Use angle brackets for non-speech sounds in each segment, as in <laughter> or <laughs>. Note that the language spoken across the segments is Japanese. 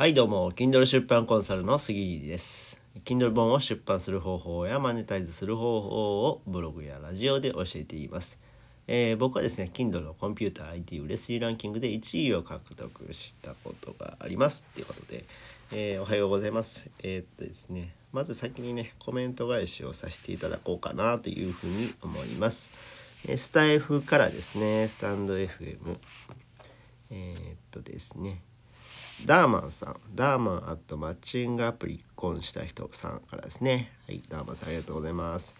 はいどうも Kindle 出版コンサルの杉入です。Kindle 本を出版する方法やマネタイズする方法をブログやラジオで教えています。えー、僕はですね Kindle のコンピューター IT 売れ筋ランキングで1位を獲得したことがありますっていうことで、えー、おはようございます。えー、っとですねまず先にねコメント返しをさせていただこうかなというふうに思います。スタイフからですねスタンド FM え、っとですねダーマンさんダーマンアットマッチングアプリ婚した人さんからですね。はいダーマンさんありがとうございます。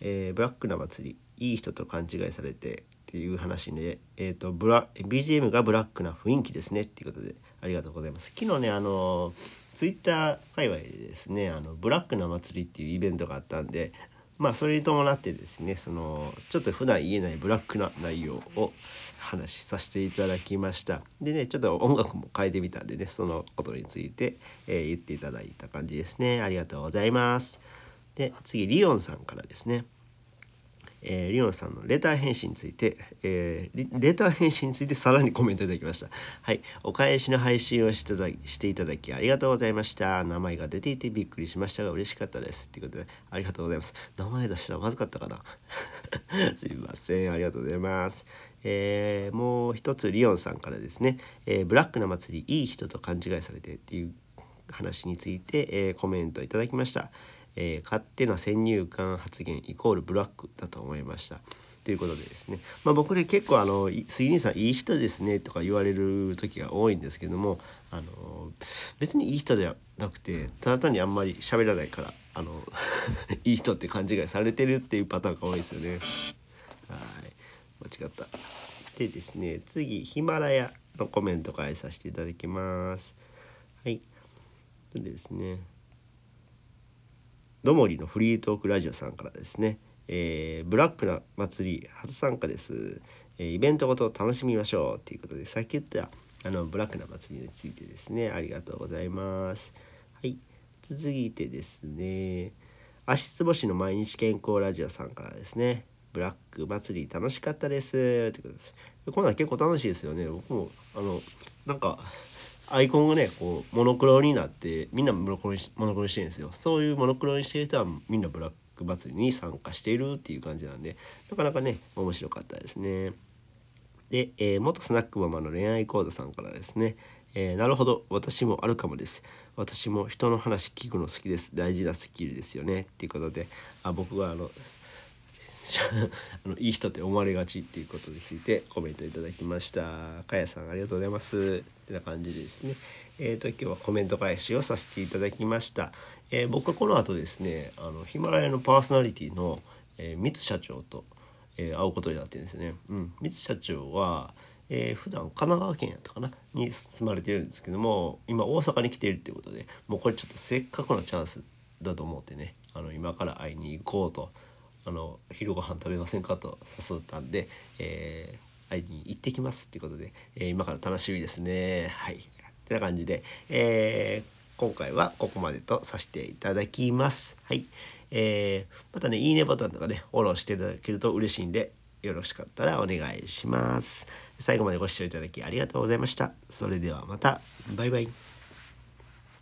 えー、ブラックな祭りいい人と勘違いされてっていう話で、えーと、ブラ BGM がブラックな雰囲気ですねっていうことでありがとうございます。昨日ねあのツイッター界隈でですねあのブラックな祭りっていうイベントがあったんでまあそれに伴ってですねそのちょっと普段言えないブラックな内容を話しさせていただきました。でねちょっと音楽も変えてみたんでねそのことについて、えー、言っていただいた感じですね。ありがとうございます。で次リオンさんからですね。えー、リオンさんのレター返信について、えー、レター返信についてさらにコメントいただきました。はい。お返しの配信をしてたしていただきありがとうございました。名前が出ていてびっくりしましたが嬉しかったです。ということで、ありがとうございます。名前出したらまずかったかな？<laughs> すいません。ありがとうございます。えー、もう一つリオンさんからですね、えー、ブラックな祭りいい人と勘違いされてっていう話について、えー、コメントいただきました。えー、勝手な先入観発言イコールブラックだと思いました。ということでですね、まあ、僕ね結構あの「杉兄さんいい人ですね」とか言われる時が多いんですけどもあの別にいい人ではなくてただ単にあんまり喋らないからあの <laughs> いい人って勘違いされてるっていうパターンが多いですよね。はい間違った。でですね次ヒマラヤのコメント返させていただきます。はい。でですねどもりのフリートークラジオさんからですね、えー、ブラックな祭り初参加です、えー、イベントごと楽しみましょうということでさっき言ったあのブラックな祭りについてですねありがとうございます。はい続いてですね足つぼしの毎日健康ラジオさんからですねブラック祭り楽しかったですってことです。こんなん結構楽しいですよね。僕もあのなんかアイコンがねこうモノクロになってみんなモノクロにモノクロにしてるんですよ。そういうモノクロにしてる人はみんなブラック祭りに参加しているっていう感じなんでなかなかね面白かったですね。で、えー、元スナックママの恋愛講座さんからですね。えー、なるほど私もあるかもです。私も人の話聞くの好きです。大事なスキルですよね。っていうことであ僕はあの <laughs> あのいい人って思われがちっていうことについてコメントいただきました。かやさんありがとうございます。ってな感じですね。えーと、今日はコメント返しをさせていただきました、えー、僕はこの後ですねあのヒマラヤのパーソナリティの、えー、三社長と、えー、会うことになってるんですね。うん。三社長はえー、普段神奈川県やったかな？に住まれてるんですけども今大阪に来ているっていうことでもうこれちょっとせっかくのチャンスだと思ってねあの今から会いに行こうとあの昼ご飯食べませんかと誘ったんで、えー、会いに行ってきますっていうことで、えー、今から楽しみですね。はい。ってな感じで、えー、今回はここまでとさせていただきます。はい。えー、またねいいねボタンとかねフォローしていただけると嬉しいんでよろしかったらお願いします。最後までご視聴いただきありがとうございました。それではまた。バイバイ。